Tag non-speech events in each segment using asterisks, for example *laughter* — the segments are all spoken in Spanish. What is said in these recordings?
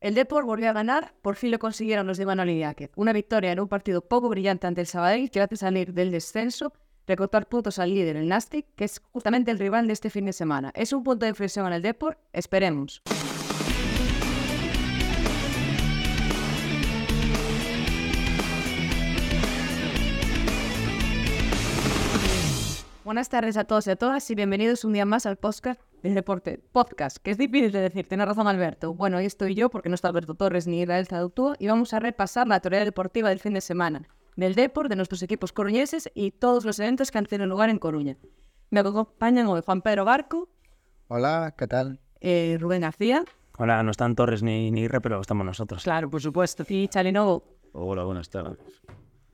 El Depor volvió a ganar, por fin lo consiguieron los de Manuel. Una victoria en un partido poco brillante ante el Sabadell que hace salir del descenso, recortar puntos al líder, el Nastic, que es justamente el rival de este fin de semana. ¿Es un punto de inflexión en el Depor? Esperemos. Buenas tardes a todos y a todas y bienvenidos un día más al podcast del deporte. Podcast, que es difícil de decir, tiene razón Alberto. Bueno, hoy estoy yo porque no está Alberto Torres ni Israel Zadutúa y vamos a repasar la teoría deportiva del fin de semana, del deporte, de nuestros equipos coruñeses y todos los eventos que han tenido lugar en Coruña. Me acompañan hoy Juan Pedro Barco. Hola, ¿qué tal? Eh, Rubén García. Hola, no están Torres ni, ni Irre, pero estamos nosotros. Claro, por supuesto. Y Chalinovo. Hola, buenas tardes.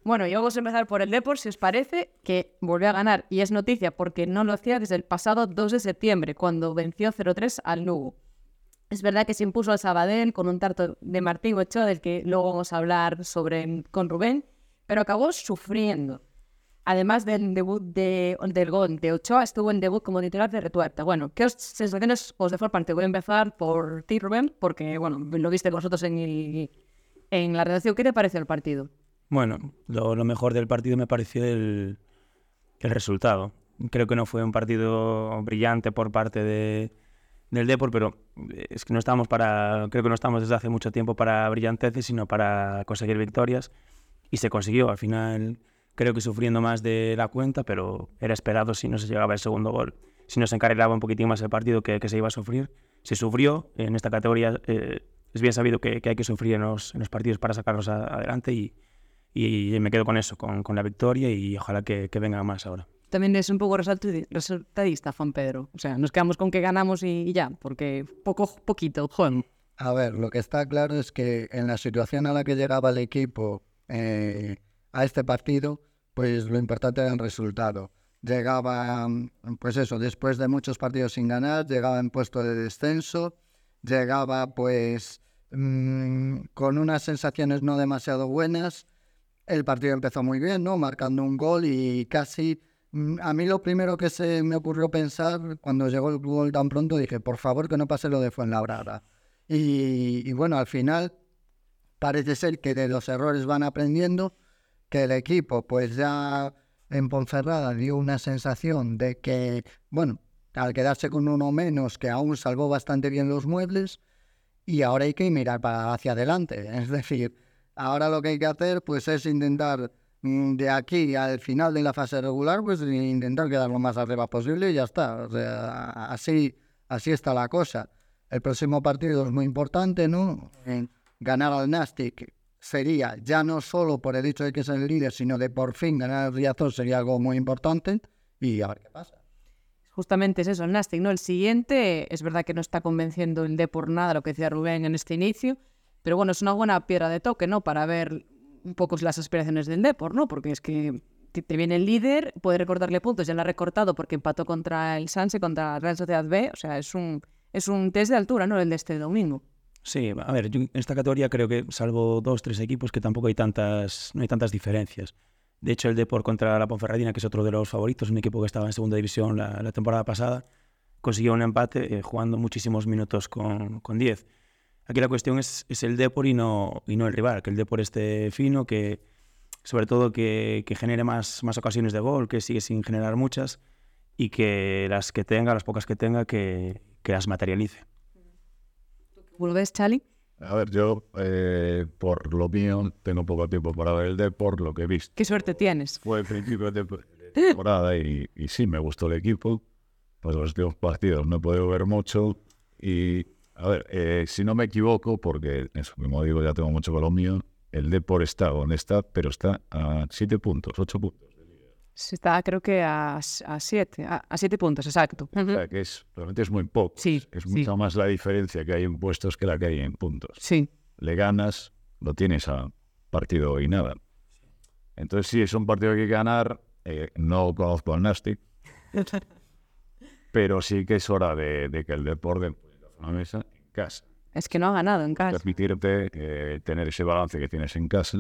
Bueno, y vamos a empezar por el Depor, si os parece, que volvió a ganar. Y es noticia porque no lo hacía desde el pasado 2 de septiembre, cuando venció 0-3 al Lugo. Es verdad que se impuso al Sabadell con un tarto de Martín Ochoa, del que luego vamos a hablar sobre con Rubén, pero acabó sufriendo. Además del debut de, del gol de Ochoa, estuvo en debut como titular de Retuerta. Bueno, ¿qué sensaciones os de parte? Voy a empezar por ti, Rubén, porque bueno, lo viste vosotros en, el, en la redacción. ¿Qué te pareció el partido? Bueno, lo, mejor del partido me pareció el, el, resultado. Creo que no fue un partido brillante por parte de, del Depor, pero es que no estamos para, creo que no estamos desde hace mucho tiempo para brillanteces, sino para conseguir victorias. Y se consiguió. Al final, creo que sufriendo más de la cuenta, pero era esperado si no se llegaba el segundo gol. Si no se encarrilaba un poquitín más el partido que, se iba a sufrir. Se sufrió. En esta categoría eh, es bien sabido que, hay que sufrir en los, en los partidos para sacarlos adelante y, y, me quedo con eso, con, con la victoria y ojalá que, que, venga más ahora. También es un poco resultadista, Juan Pedro. O sea, nos quedamos con que ganamos y, ya, porque poco, poquito, Juan. A ver, lo que está claro es que en la situación a la que llegaba el equipo eh, a este partido, pues lo importante era el resultado. Llegaba, pues eso, después de muchos partidos sin ganar, llegaba en puesto de descenso, llegaba pues mmm, con unas sensaciones no demasiado buenas, el partido empezó muy bien, ¿no? Marcando un gol y casi... Mm, a mí lo primero que se me ocurrió pensar cuando llegó el gol tan pronto, dije, por favor que no pase lo de Fuenlabrada. Y, bueno, al final parece ser que de los errores van aprendiendo, que el equipo pues ya en Ponferrada dio una sensación de que, bueno, al quedarse con uno menos, que aún salvó bastante bien los muebles, y ahora hay que mirar para hacia adelante. Es decir, Ahora lo que hay que hacer pues es intentar mm, de aquí al final de la fase regular, pues intentar quedar lo más arriba posible y ya está. O sea, así, así está la cosa. El próximo partido es muy importante, ¿no? ganar al Nastic sería ya no solo por el hecho de que es el líder, sino de por fin ganar al Riazor sería algo muy importante y a ver qué pasa. Justamente es eso, el Nastic, ¿no? El siguiente, es verdad que no está convenciendo el de por nada lo que decía Rubén en este inicio, pero bueno, es una buena piedra de toque, ¿no? Para ver un poco las aspiraciones del Depor, ¿no? Porque es que te viene el líder, puede recortarle puntos, ya lo ha recortado porque empató contra el Sanse, contra la Real Sociedad B, o sea, es un, es un test de altura, ¿no? El de este domingo. Sí, a ver, en esta categoría creo que salvo dos, tres equipos que tampoco hay tantas, no hay tantas diferencias. De hecho, el Depor contra la Ponferradina, que es otro de los favoritos, un equipo que estaba en segunda división la, temporada pasada, consiguió un empate eh, jugando muchísimos minutos con, con 10. Aquí la cuestión es, es el Depor y no, y no el rival, que el Depor esté fino, que sobre todo que, que, genere más, más ocasiones de gol, que sigue sin generar muchas, y que las que tenga, las pocas que tenga, que, que las materialice. ¿Vuelves, Chali? A ver, yo, eh, por lo mío, tengo poco tiempo para ver el Depor, lo que he visto. ¿Qué suerte tienes? Fue el principio de temporada y, y sí, me gustó el equipo. Pues los últimos partidos no he podido ver mucho y a ver, eh, si no me equivoco, porque eso, como digo, ya tengo mucho con lo mío, el Depor está donde está, pero está a siete puntos, ocho puntos. Está, creo que a, a siete, a, siete puntos, exacto. O sea, que es, realmente es muy poco. Sí, es mucho más la diferencia que hay en puestos que la que hay en puntos. Sí. Le ganas, lo tienes a partido y nada. Entonces, sí, es un partido que hay que ganar. Eh, no conozco al Nastic, *laughs* pero sí que es hora de, de que el deporte una mesa en casa. Es que no ha ganado en casa. Permitirte eh, tener ese balance que tienes en casa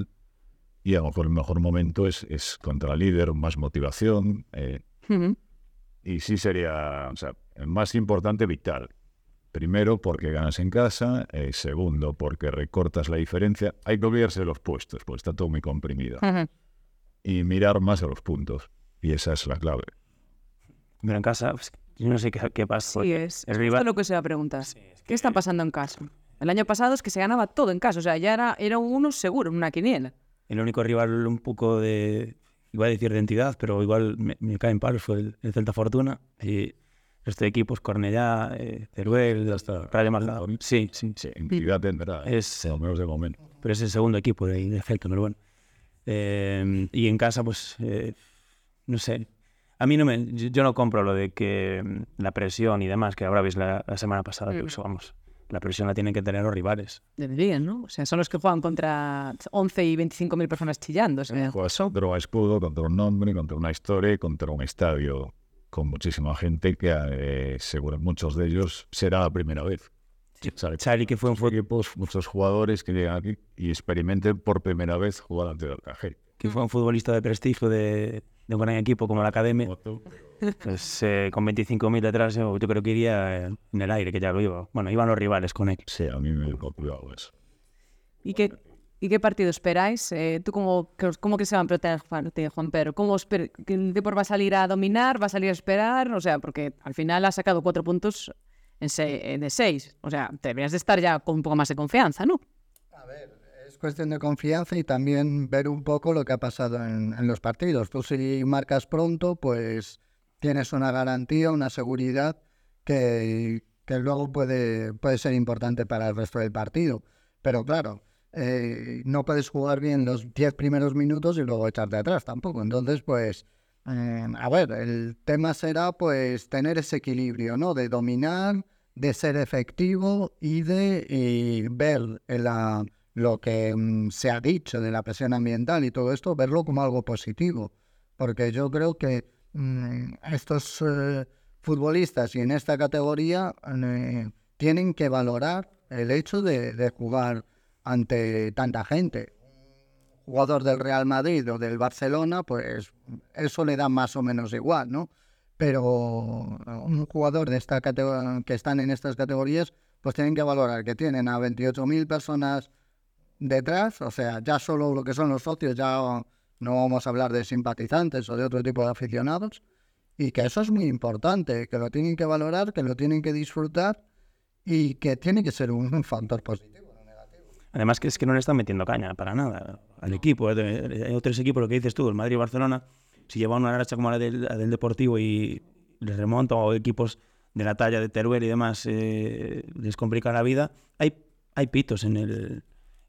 y a lo mejor el mejor momento es, es contra el líder, más motivación. Eh, y sí sería, o sea, más importante, vital. Primero, porque ganas en casa. eh, segundo, porque recortas la diferencia. Hay que olvidarse de los puestos, porque está todo muy comprimido. Y mirar más a los puntos. Y esa es la clave. Pero en casa, pues, yo no sé qué, qué pasa. Sí, porque es, el es rival- justo lo que se va a preguntar. ¿Qué está pasando en casa? El año pasado es que se ganaba todo en casa, o sea, ya era, era un uno seguro, una quiniela. El único rival un poco de, iba a decir de entidad, pero igual me, me cae en palos fue el, el Celta Fortuna. Y el resto de equipos, Cornellá, eh, Teruel, está. Rayo Majadahonda. Sí, sí, Sí, entidad tendrá. eh, Es- Por lo menos de momento. pero es el segundo equipo de, de Celta, pero bueno. Eh, y en casa, pues, eh, no sé. A mí no me, yo, yo no compro lo de que mm, la presión y demás, que ahora veis la, la semana pasada, que Mm. eso, vamos, la presión la tienen que tener los rivales. Deberían, ¿no? O sea, son los que juegan contra 11 y 25 mil personas chillando. o sea, Juegas contra un escudo, contra un nombre, contra una historia contra un estadio con muchísima gente que eh, seguro muchos de ellos será la primera vez. ¿Sabes? Xavi, que fue un Muchos equipos, muchos jugadores que llegan aquí y experimenten por primera vez jugar ante otra gente. que fue un futbolista de prestigio de, de un gran equipo como la Academia, pues eh, con 25.000 detrás yo, yo creo que iría eh, en el aire, que ya lo iba. Bueno, iban los rivales con él. Sí, a mí me copió eso. ¿Y qué, ¿Y qué partido esperáis? Eh, ¿Tú cómo, que- cómo que se va a plantear Juan, Pedro? ¿Cómo que el Depor va a salir a dominar? ¿Va a salir a esperar? O sea, porque al final ha sacado cuatro puntos en se- de seis. O sea, deberías de estar ya con un poco más de confianza, ¿no? Es cuestión de confianza y también ver un poco lo que ha pasado en, los partidos. Tú si marcas pronto, pues tienes una garantía, una seguridad que, que luego puede, puede ser importante para el resto del partido. Pero claro, eh, no puedes jugar bien los 10 primeros minutos y luego echarte atrás tampoco. Entonces, pues, eh, a ver, el tema será pues tener ese equilibrio, ¿no? De dominar, de ser efectivo y de eh, ver la- lo que mm, se ha dicho de la presión ambiental y todo esto, verlo como algo positivo. Porque yo creo que mm, estos eh, futbolistas y en esta categoría eh, tienen que valorar el hecho de, de jugar ante tanta gente. Jugador del Real Madrid o del Barcelona, pues eso le da más o menos igual, ¿no? Pero un jugador de esta que están en estas categorías, pues tienen que valorar que tienen a 28.000 personas detrás, o sea, ya solo lo que son los socios, ya no vamos a hablar de simpatizantes o de otro tipo de aficionados, y que eso es muy importante, que lo tienen que valorar, que lo tienen que disfrutar y que tiene que ser un, un factor positivo. Además que es que no le están metiendo caña para nada al equipo. eh, Hay otros equipos, lo que dices tú, el Madrid y Barcelona, si llevan una racha como la del, la del Deportivo y les remonta, o equipos de la talla de Teruel y demás, eh, les complica la vida, hay, hay pitos en el,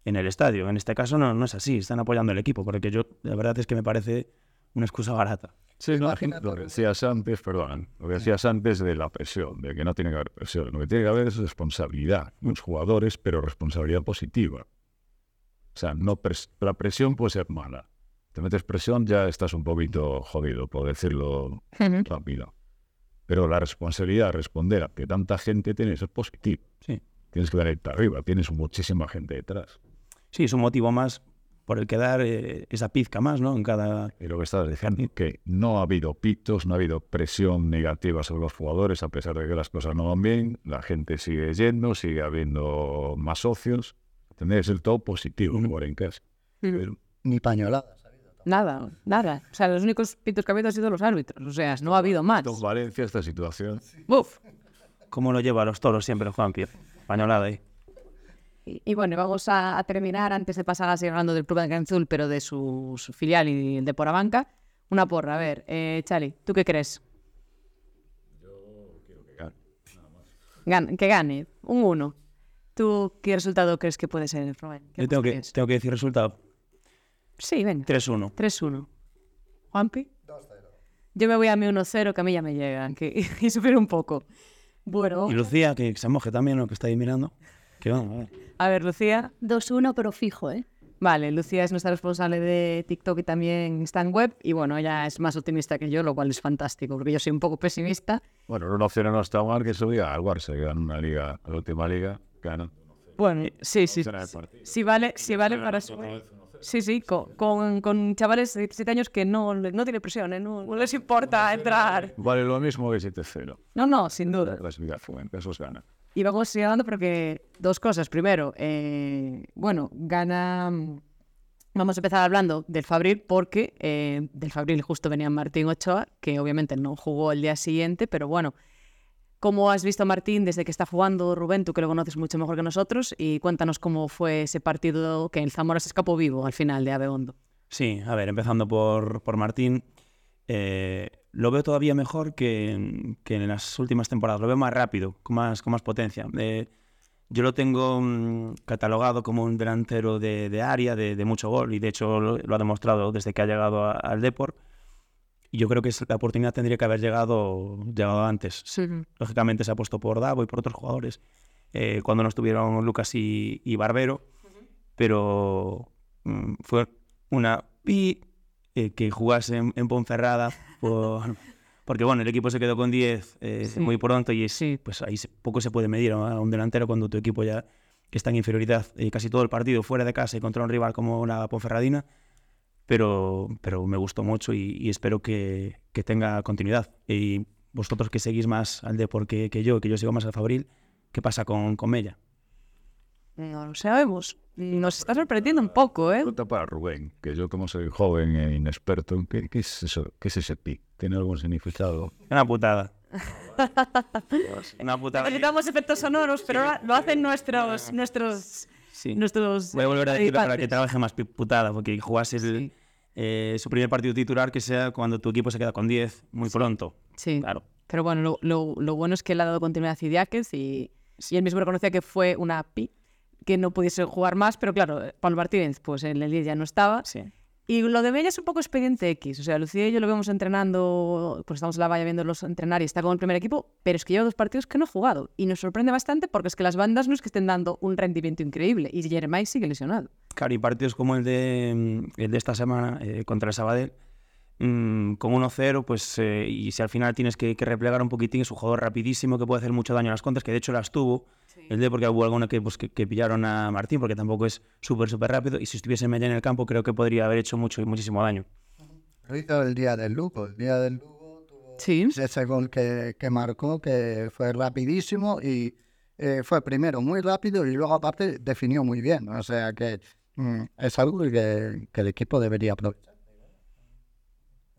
en el estadio. En este caso no, no es así, están apoyando al equipo, porque yo, la verdad es que me parece una excusa barata. Sí, no, lo que decías antes, perdón, lo que decías antes de la presión, de que no tiene que haber presión. Lo que tiene que haber es responsabilidad, los jugadores, pero responsabilidad positiva. O sea, no pres- la presión puede ser mala. Te metes presión, ya estás un poquito jodido, por decirlo rápido. Pero la responsabilidad, responder a que tanta gente tienes es positivo. Sí. Tienes que dar arriba, tienes muchísima gente detrás. Sí, es un motivo más por el que dar eh, esa pizca más, ¿no? En cada... Y lo que estás diciendo, que no ha habido pitos, no ha habido presión negativa sobre los jugadores, a pesar de que las cosas no van bien, la gente sigue yendo, sigue habiendo más socios. Tendría que ser todo positivo jugar en casa. Pero Ni pañoladas. Nada, nada. O sea, los únicos pitos que ha habido han sido los árbitros. O sea, no ha habido más. Don Valencia, esta situación. Uf. ¿Cómo lo lleva a los toros siempre Juan Pío? Pañolada ahí. Y, y bueno, vamos a, a terminar antes de pasar a seguir hablando del Club de Canzul, pero de su, su filial y el de Porabanca. Una porra, a ver, eh, Chali, ¿tú qué crees? Gan- que gane, un 1. ¿Tú qué resultado crees que puede ser, Rubén? ¿Qué Yo tengo que, tengo que decir resultado. Sí, venga. 3-1. 3-1. ¿Juanpi? 2-0. Yo me voy a mi 1-0, que a mí ya me llega, que, *laughs* y sufrir un poco. Bueno, Y Lucía, que se moje también, lo que está ahí mirando. Que vamos, a ver. a ver, Lucía. 2-1, pero fijo, ¿eh? Vale, Lucía es nuestra responsable de TikTok y también está en web. Y bueno, ella es más optimista que yo, lo cual es fantástico, porque yo soy un poco pesimista. Bueno, una opción no está mal que subía al Barça, que ganó una liga, la última liga, ganó. Bueno, sí, sí. Sí vale, sí vale para su... Sí, sí, con, con, con chavales de 17 años que no, le- no tiene presión, ¿eh? no, no les importa entrar. Vale lo mismo que 7-0. No, no, sin duda. La clasificación, esos ganan. Y vamos llegando porque dos cosas. Primero, eh, bueno, gana... Vamos a empezar hablando del Fabril porque eh, del Fabril justo venía Martín Ochoa, que obviamente no jugó el día siguiente, pero bueno, ¿cómo has visto a Martín desde que está jugando Rubén? Tú que lo conoces mucho mejor que nosotros y cuéntanos cómo fue ese partido que el Zamora se escapó vivo al final de Abegondo. Sí, a ver, empezando por, por Martín, eh, lo veo todavía mejor que, que, en las últimas temporadas, lo veo más rápido, con más, con más potencia. Eh, yo lo tengo mmm, catalogado como un delantero de, de área, de, de, mucho gol, y de hecho lo, lo, ha demostrado desde que ha llegado a, al Deport. Y yo creo que la oportunidad tendría que haber llegado, llegado antes. Sí. Lógicamente se ha puesto por Davo y por otros jugadores, eh, cuando no estuvieron Lucas y, y Barbero, uh -huh. pero mmm, fue una pi eh, que jugase en, en Ponferrada por, *laughs* porque bueno, el equipo se quedó con 10 eh, sí. muy pronto y sí. pues ahí se, poco se puede medir a un delantero cuando tu equipo ya está en inferioridad eh, casi todo el partido fuera de casa y contra un rival como la Ponferradina, pero, pero me gustó mucho y, y espero que, que, tenga continuidad. Y vosotros que seguís más al deporte que, que, yo, que yo sigo más al Fabril, ¿qué pasa con, con Mella? No lo sabemos. Nos está sorprendiendo un poco, ¿eh? Pregunta para Rubén, que yo como soy joven e inexperto, ¿qué, qué es eso? ¿Qué es ese pic? ¿Tiene algún significado? Una putada. *laughs* Una putada. Necesitamos efectos sonoros, pero lo hacen nuestros... nuestros sí. nuestros Voy a volver a decirlo para que trabaje más putada, porque jugases el, sí. eh, su primer partido titular que sea cuando tu equipo se queda con 10 muy pronto. Sí. Claro. Pero bueno, lo, lo, lo bueno es que le ha dado continuidad a Idiáquez y, y él mismo reconocía que fue una pi que no pudiese jugar más, pero claro, Pablo Martínez, pues en el ya no estaba. Sí. Y lo de Mella es un poco expediente X. O sea, Lucía y yo lo vemos entrenando, pues estamos en la valla viéndolos entrenar y está con el primer equipo, pero es que lleva dos partidos que no ha jugado. Y nos sorprende bastante porque es que las bandas no es que estén dando un rendimiento increíble. Y Jeremiah sigue lesionado. Claro, y partidos como el de, mm, el de esta semana eh, contra el Sabadell, mmm, con 1-0, pues, eh, y si al final tienes que, que, replegar un poquitín, es un jugador rapidísimo que puede hacer mucho daño a las contras, que de hecho las tuvo. Sí. El de porque hubo alguna que, pues, que, que, pillaron a Martín, porque tampoco es súper, súper rápido, y si estuviese Mella en el campo, creo que podría haber hecho mucho muchísimo daño. Lo hizo el día del Lugo, el día del Lugo tuvo sí. ese gol que, que marcó, que fue rapidísimo y eh, fue primero muy rápido y luego aparte definió muy bien, o sea que mm, es algo que, que el equipo debería aprovechar.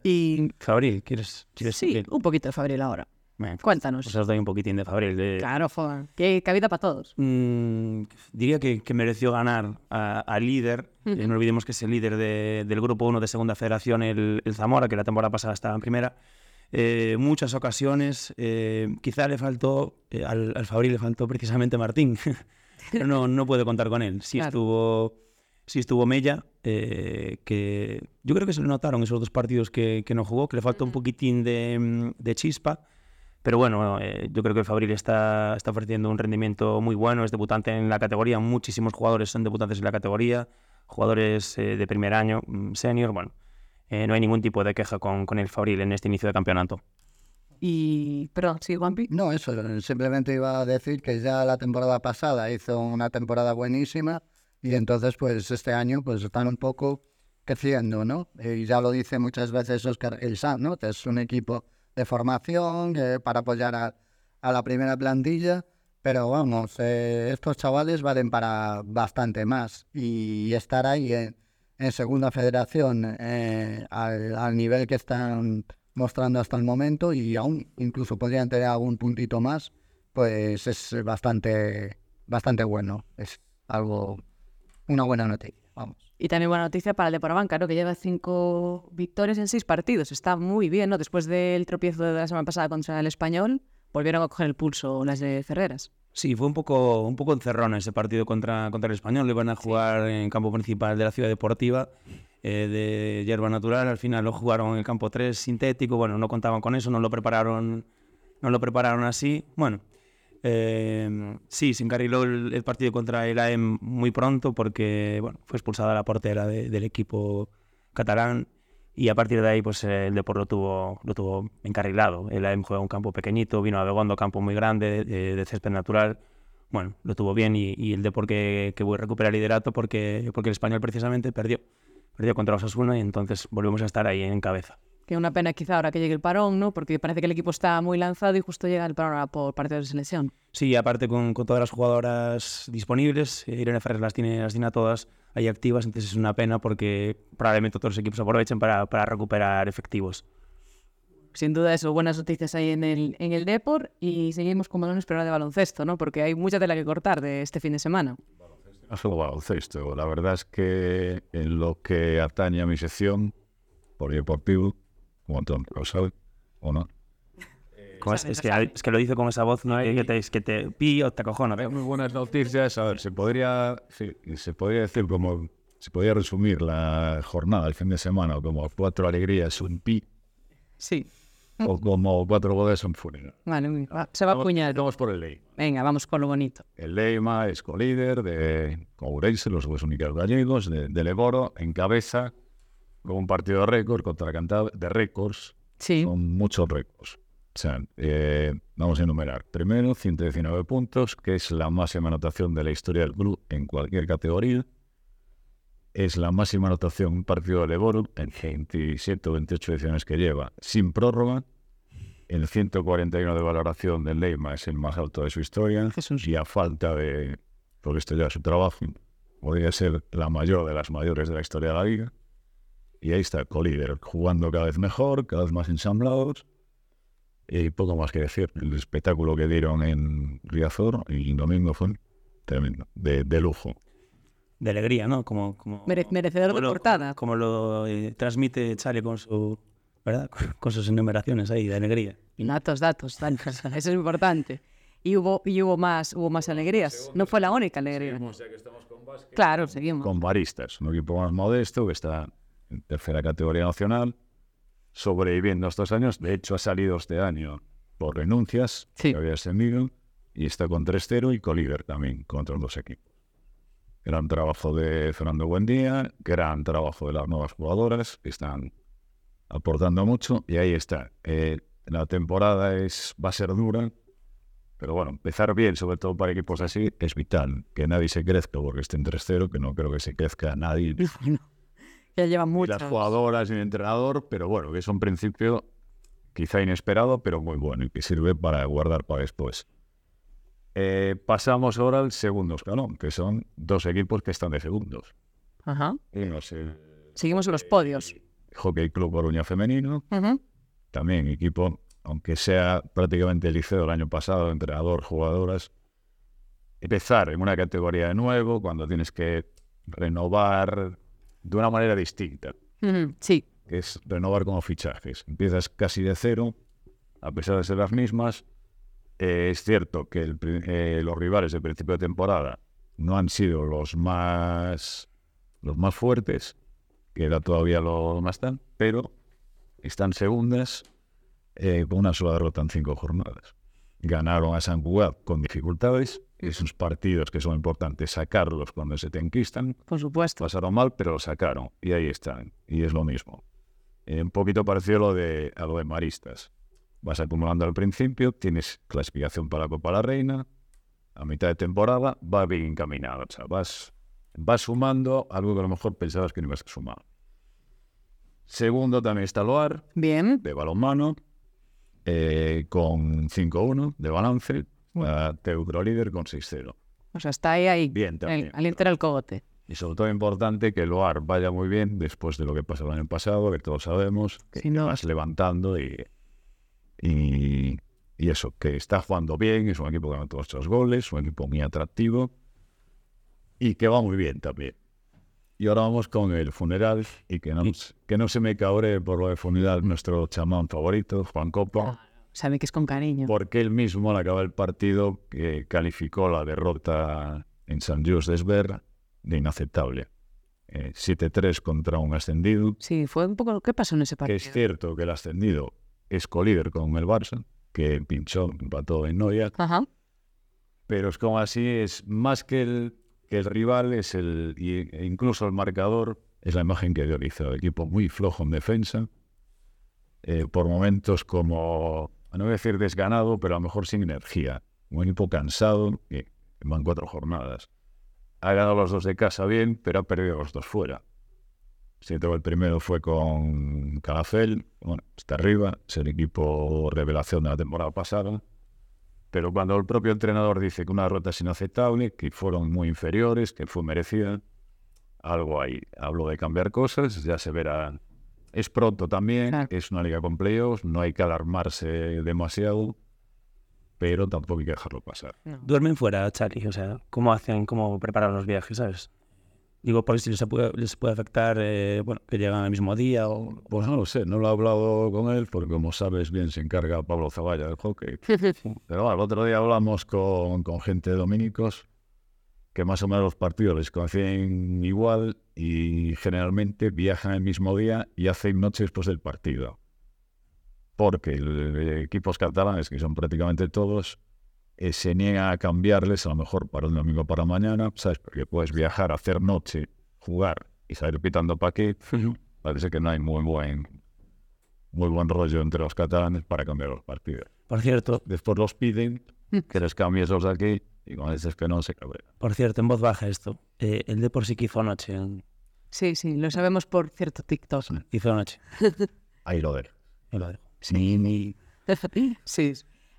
Y Fabril, ¿quieres, quieres Sí, decir? un poquito de Fabril ahora. Bueno, Cuéntanos. Pues os doy un poquitín de Fabril. De... Claro, joder. Que cabida para todos. Mm, diría que, que, mereció ganar al líder. Uh -huh. eh, no olvidemos que es el líder de, del grupo 1 de Segunda Federación, el, el, Zamora, que la temporada pasada estaba en primera. Eh, muchas ocasiones, eh, quizá le faltó, eh, al, al Fabril le faltó precisamente Martín, *laughs* pero no, no puedo contar con él. Sí claro. estuvo, sí estuvo Mella, eh, que yo creo que se le notaron esos dos partidos que, que no jugó, que le faltó -huh. un poquitín de, de chispa. Pero bueno, eh, yo creo que el Fabril está, está ofreciendo un rendimiento muy bueno, es debutante en la categoría, muchísimos jugadores son debutantes en la categoría, jugadores eh, de primer año, mm, senior, bueno, eh, no hay ningún tipo de queja con, con, el Fabril en este inicio de campeonato. Y, perdón, ¿sí, Juanpi? No, eso, simplemente iba a decir que ya la temporada pasada hizo una temporada buenísima y entonces pues este año pues están un poco creciendo, ¿no? Y ya lo dice muchas veces Oscar El San, ¿no? Es un equipo de formación eh, para apoyar a, a, la primera plantilla, pero vamos, eh, estos chavales valen para bastante más y estar ahí en, en segunda federación eh, al, al, nivel que están mostrando hasta el momento y aún incluso podrían tener algún puntito más, pues es bastante, bastante bueno, es algo, una buena noticia, vamos. Y también buena noticia para el de Parabanca, ¿no? que lleva cinco victorias en seis partidos. Está muy bien, ¿no? Después del tropiezo de la semana pasada contra el Español, volvieron a coger el pulso las de Ferreras. Sí, fue un poco, un poco encerrón ese partido contra, contra el Español. Lo iban a jugar sí. en campo principal de la ciudad deportiva eh, de hierba natural. Al final lo jugaron en el campo 3 sintético. Bueno, no contaban con eso, no lo prepararon, no lo prepararon así. Bueno, eh, sí, se encarriló el, partido contra el AEM muy pronto porque fue expulsada la portera de, del equipo catalán y a partir de ahí pues el Depor lo tuvo, lo tuvo encarrilado. El AEM juega un campo pequeñito, vino a Begondo, campo muy grande, de, de césped natural. Bueno, lo tuvo bien y, el Depor que, que recupera liderato porque, porque el español precisamente perdió. Perdió contra Osasuna y entonces volvemos a estar ahí en cabeza. Que una pena quizá ahora que llegue el parón, ¿no? Porque parece que el equipo está muy lanzado y justo llega el parón ahora por parte de la selección. Sí, aparte con, con todas las jugadoras disponibles, eh, Irene Ferrer las tiene, las tiene a todas ahí activas, entonces es una pena porque probablemente otros equipos aprovechen para, para recuperar efectivos. Sin duda eso, buenas noticias ahí en el, en el Depor y seguimos con balones pero ahora de baloncesto, ¿no? Porque hay mucha tela que cortar de este fin de semana. No solo baloncesto, la verdad es que en lo que atañe a mi sección, por deportivo, como todo lo sabe, ¿o no? Como es, es, que, es que lo dice con esa voz ¿no? que, que te, que te pillo, te acojona. Hay muy buenas noticias. A ver, se podría, sí, se podría decir como, se podría resumir la jornada, el fin de semana, como cuatro alegrías, un pi, Sí. o como cuatro bodas, un funeral. Vale, muy- va- se va a apuñar. Vamos por el ley. Venga, vamos con lo bonito. El Leima es colíder de Ourense, los Juegos Únicos Gallegos, de, de Leboro, en cabeza, con un partido de récord contra Cantabria, de récords, Sí. son muchos récords. O sea, eh, vamos a enumerar. Primero, 119 puntos, que es la máxima anotación de la historia del club en cualquier categoría. Es la máxima anotación en un partido de Leboro en 27 o 28 ediciones que lleva, sin prórroga. El 141 de valoración del Leima es el más alto de su historia. Jesús. Y a falta de, porque esto ya es su trabajo, podría ser la mayor de las mayores de la historia de la liga. Y ahí está, colíder, jugando cada vez mejor, cada vez más ensamblados. Y poco más que decir. El espectáculo que dieron en Riazor el domingo fue tremendo, de, de lujo. De alegría, ¿no? Como, como, Mere- merecedor como de lo- portada. Como lo eh, transmite Chale con su, ¿verdad? *laughs* Con sus enumeraciones ahí de alegría. Datos, datos, datos. *laughs* Eso es importante. Y hubo, y hubo más, hubo más alegrías. No fue la única alegría. Claro, seguimos. Con Baristas, un equipo más modesto que está en tercera categoría nacional, sobreviviendo estos años. De hecho, ha salido este año por renuncias, Sí. que había ascendido, y está con 3-0 y colíder también contra los dos equipos. Gran trabajo de Fernando Buendía, gran trabajo de las nuevas jugadoras, que están aportando mucho, y ahí está. Eh, la temporada es, va a ser dura, pero bueno, empezar bien, sobre todo para equipos así, es vital. Que nadie se crezca porque esté en 3-0, que no creo que se crezca nadie, *laughs* Ya llevan las jugadoras ni el entrenador, pero bueno, que es un principio quizá inesperado, pero muy bueno y que sirve para guardar para después. Eh, pasamos ahora al segundo escalón, que son dos equipos que están de segundos. Ajá. Seguimos en los podios. Hockey Club Coruña Femenino, también equipo, aunque sea prácticamente el liceo del año pasado, entrenador, jugadoras, empezar en una categoría de nuevo, cuando tienes que renovar de una manera distinta. Sí. que es renovar como fichajes. Empiezas casi de cero, a pesar de ser las mismas. Eh, es cierto que el eh, los rivales del principio de temporada no han sido los más los más fuertes, que era todavía lo más tal, pero están segundas eh, con una sola derrota en cinco jornadas. Ganaron a San Cugat con dificultades, esos partidos que son importantes sacarlos cuando se te enquistan, Por supuesto. pasaron mal, pero lo sacaron y ahí están, y es lo mismo. Eh, un poquito parecido a lo de, a lo de Maristas. Vas acumulando al principio, tienes clasificación para la Copa la Reina, a mitad de temporada va bien encaminado, o sea, vas, vas sumando algo que a lo mejor pensabas que no ibas a sumar. Segundo también está Loar, Bien. de balonmano, eh, con 5-1 de balance, a Teucro líder con 6-0. O sea, está ahí, ahí. Bien el- también. al inter el cogote. Y sobre todo importante que el OAR vaya muy bien después de lo que pasó el año pasado, que todos sabemos, que Sin duda. vas levantando y, y, y eso, que está jugando bien, es un equipo que metido muchos goles, un equipo muy atractivo y que va muy bien también. Y ahora vamos con el funeral y que no, que no se me cabre por lo de funeral nuestro chamán favorito, Juan Copa, Sabe que es con cariño. porque él mismo al acabar el partido que calificó la derrota en San Just de Esber de inaceptable. Eh, 7-3 contra un ascendido, Sí, fue un poco... ¿Qué pasó en ese que partido? es cierto que el ascendido es colíder con el Barça, que pinchó, empató en Noia, Ajá. pero es como así, es más que el, que el rival, es el, e incluso el marcador, es la imagen que dio el equipo muy flojo en defensa, eh, por momentos como, no voy a decir desganado, pero a lo mejor sin energía, un equipo cansado, que van cuatro jornadas. Ha ganado los dos de casa bien, pero ha perdido los dos fuera. Siento que el primero fue con Calafel, bueno, está arriba, es el equipo revelación de la temporada pasada. Pero cuando el propio entrenador dice que una derrota es inaceptable, que fueron muy inferiores, que fue merecida, algo ahí. Hablo de cambiar cosas, ya se verá. Es pronto también, Claro. es una liga con playoffs, no hay que alarmarse demasiado, pero tampoco hay que dejarlo pasar. Duermen fuera, Charlie, o sea, ¿cómo hacen, cómo preparan los viajes, sabes? Digo, por si les puede, les puede afectar, eh, bueno, que llegan al mismo día o... Pues no lo sé, no lo he hablado con él, porque como sabes bien se encarga Pablo Zavalla del hockey. *laughs* Pero bueno, el otro día hablamos con, con gente de dominicos que más o menos los partidos les conocen igual y generalmente viajan el mismo día y hacen noche después del partido. Porque el- el- equipos catalanes, que son prácticamente todos, eh, se niegan a cambiarles a lo mejor para un domingo para mañana, ¿sabes? Porque puedes viajar, hacer noche, jugar y salir pitando para qué. Parece que no hay muy buen, muy buen rollo entre los catalanes para cambiar los partidos. Por cierto, Después los piden que les cambies los de aquí y cuando dices que no, se por cierto, en voz baja esto. Eh, el Depor sí que hizo anoche. en- Sí, sí, lo sabemos por cierto TikTok. Hizo anoche. *laughs* Ahí lo dejo. Yo lo dejo. Sí. sí.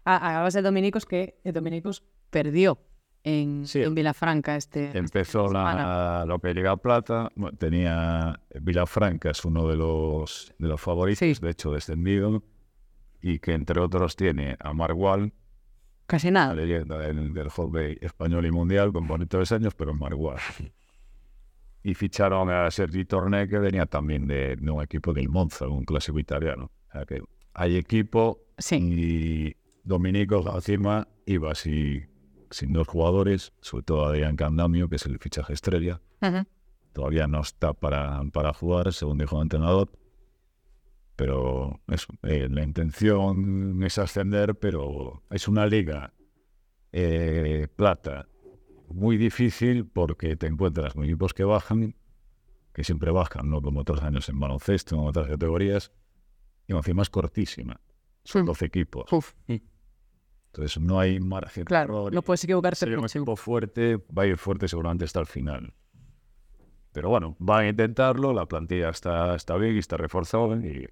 Hablabas de Dominicos que el Dominicos perdió en, Sí. en Vilafranca este. Empezó esta semana. la, lo que llega a Plata, tenía Vilafranca es uno de los, de los favoritos, Sí. de hecho descendido, y que entre otros tiene a Margual, Casi la nada. leyenda del, del hockey español y mundial, con bonitos años, pero Margual. Y ficharon a Sergi Torné, que venía también de, de un equipo del Monza, un clásico italiano. O sea que hay equipo Sí. y Dominico encima iba así, sin dos jugadores, sobre todo Adrián Candamio, que es el fichaje estrella. Ujú. Todavía no está para, para jugar, según dijo el entrenador. Pero eso, eh, la intención es ascender, pero es una liga eh, plata muy difícil porque te encuentras con equipos que bajan, que siempre bajan, no como otros años en baloncesto, en otras categorías, y encima es cortísima. Son 12 equipos. Uf, Entonces no hay margen de claro, error no puedes equivocarte ser un equipo fuerte, va a ir fuerte seguramente hasta el final. Pero bueno, van a intentarlo, la plantilla está, está bien y está reforzada y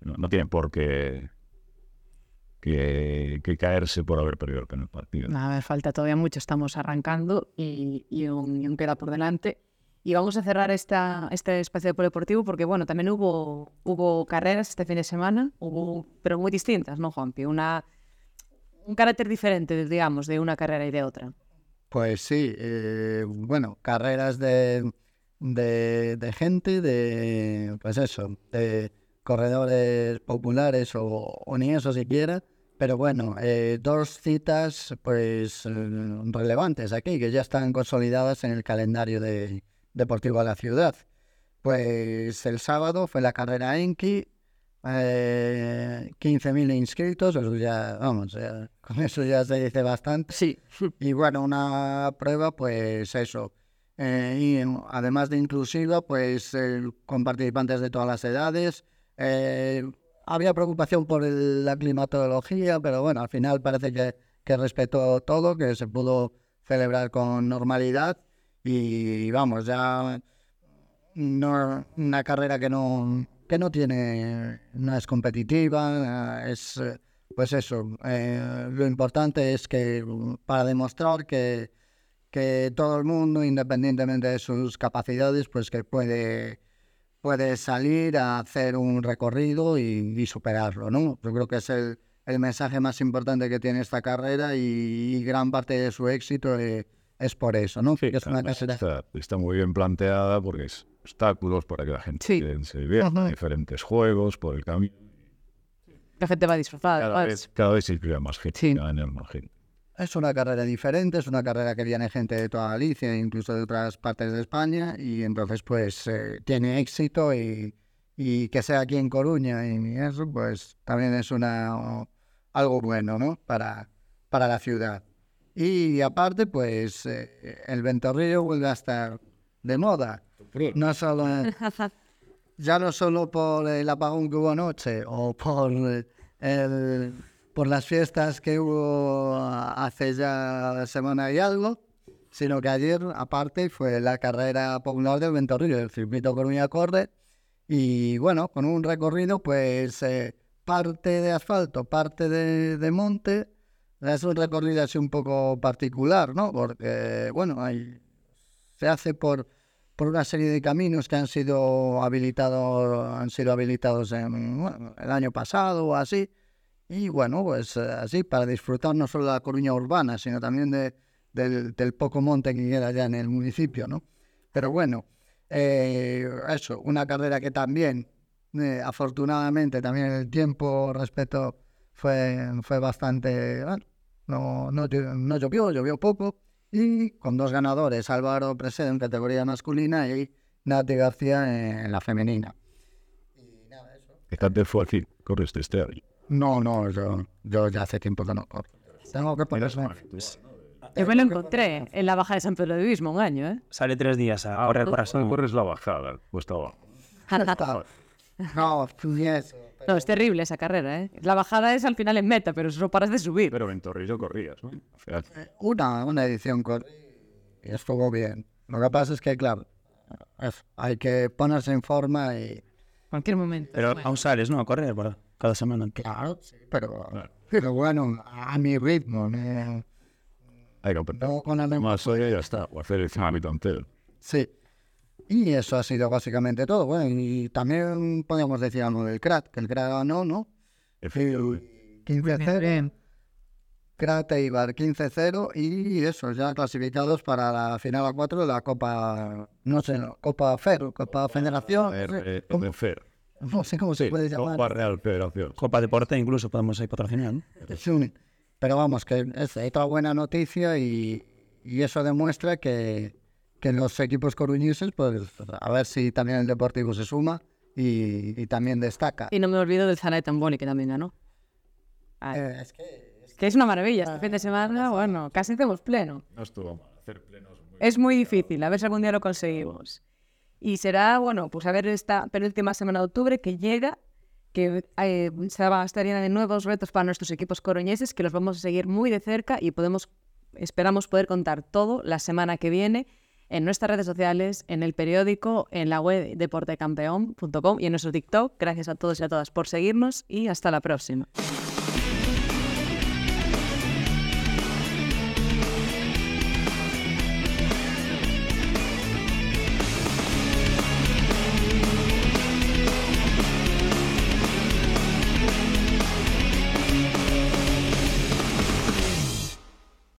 no, no tienen por qué que, que caerse por haber perdido el primer partido. A ver, falta todavía mucho, estamos arrancando y, y aún queda por delante. Y vamos a cerrar esta, este espacio polideportivo porque, bueno, también hubo, hubo carreras este fin de semana, hubo, pero muy distintas, ¿no, Juanpi? Una, un carácter diferente, digamos, de una carrera y de otra. Pues sí, eh, bueno, carreras de, de, de gente, de, pues eso, de corredores populares o, o ni eso siquiera, pero bueno, eh, dos citas pues eh, relevantes aquí, que ya están consolidadas en el calendario de, deportivo de la ciudad. Pues el sábado fue la carrera Enki, eh, 15.000 inscritos, eso ya, vamos, ya- *laughs* con eso ya se dice bastante. Sí. Y bueno, una prueba, pues eso. Eh, y además de inclusiva, pues con participantes de todas las edades. Eh, había preocupación por la climatología, pero bueno, al final parece que, que respetó todo, que se pudo celebrar con normalidad. Y vamos, ya no, una carrera que no, que no tiene, no es competitiva, eh, es, pues eso, eh, lo importante es que para demostrar que, que todo el mundo, independientemente de sus capacidades, pues que puede, puede salir a hacer un recorrido y, y superarlo, ¿no? Yo creo que es el, el mensaje más importante que tiene esta carrera y, y gran parte de su éxito eh, es por eso, ¿no? Sí, Que es una además carrera- está, está muy bien planteada porque es obstáculos para que la gente Sí. se divierta, Ujú. diferentes juegos por el camino. La gente va disfrazada. Cada vez, cada vez se inscribe más gente, Sí. año más gente. Es una carrera diferente, es una carrera que viene gente de toda Galicia, incluso de otras partes de España, y entonces pues eh, tiene éxito y, y que sea aquí en Coruña y eso pues también es una algo bueno, ¿no? Para, para la ciudad. Y aparte pues eh, el Ventorrillo vuelve a estar de moda. No solo, ya no solo por el apagón que hubo anoche o por el, por las fiestas que hubo hace ya semana y algo, sino que ayer, aparte, fue la carrera popular del Ventorrillo, el circuito Coruña Corre, y bueno, con un recorrido, pues eh, parte de asfalto, parte de, de monte, es un recorrido así un poco particular, ¿no? Porque, bueno, hay, se hace por, por una serie de caminos que han sido habilitados, han sido habilitados en, bueno, el año pasado o así. Y bueno, pues eh, así, para disfrutar no solo de la Coruña urbana, sino también de, del, del poco monte que queda ya en el municipio, ¿no? Pero bueno, eh, eso, una carrera que también, eh, afortunadamente, también el tiempo respecto fue, fue bastante, bueno, no, no, no llovió, llovió poco, y con dos ganadores, Álvaro Presedo en categoría masculina y Nati García en la femenina. Fíjate, fue al fin, corriste este año. No, no, yo, yo ya hace tiempo que no corro. Tengo que ponerme. Yo me lo encontré en la baja de San Pedro de Bismo un año, ¿eh? Sale tres días a correr corres, la bajada, pues estaba. No, eso. No, es terrible esa carrera, ¿eh? La bajada es al final en meta, pero solo paras de subir. Pero en Torrillo corrías, ¿no? O sea, Una, una edición corrí y estuvo bien. Lo que pasa es que, claro, eso, hay que ponerse en forma y... Cualquier momento. Pero aún sales, ¿no? A correr por cada semana. Claro, sí, pero, pero bueno, a mi ritmo, no, hay que aprender. no con el Más hoy ya está, o hacer el circuito entero. Sí. Y eso ha sido básicamente todo. Bueno, y también podríamos decir algo del CRAT, que el CRAT ganó, ¿no? Efectivamente. 15-0. CRAT e Ibar 15-0 y eso, ya clasificados para la final a 4 de la Copa, no sé, no, Copa FER, Copa Federación. no *laughs* No sé cómo se Sí, puede Copa llamar. Real Federación. Copa Deporte incluso podemos ahí patrocinar, ¿no? Sí, Pero vamos, que es otra buena noticia y, y eso demuestra que, que los equipos coruñeses, pues a ver si también el Deportivo se suma y, y también destaca. Y no me olvido del Zanay Tamboni, que también ganó. Ah, Eh, es que que es una maravilla. Este fin de semana, bueno, casi hacemos pleno. No estuvo mal. Hacer plenos muy Es muy difícil, a ver si algún día lo conseguimos. Y será, bueno, pues a ver esta penúltima semana de octubre que llega, que eh, se va a estar llena de nuevos retos para nuestros equipos coruñeses, que los vamos a seguir muy de cerca y podemos, esperamos poder contar todo la semana que viene en nuestras redes sociales, en el periódico, en la web deportecampeón.com y en nuestro TikTok. Gracias a todos y a todas por seguirnos y hasta la próxima.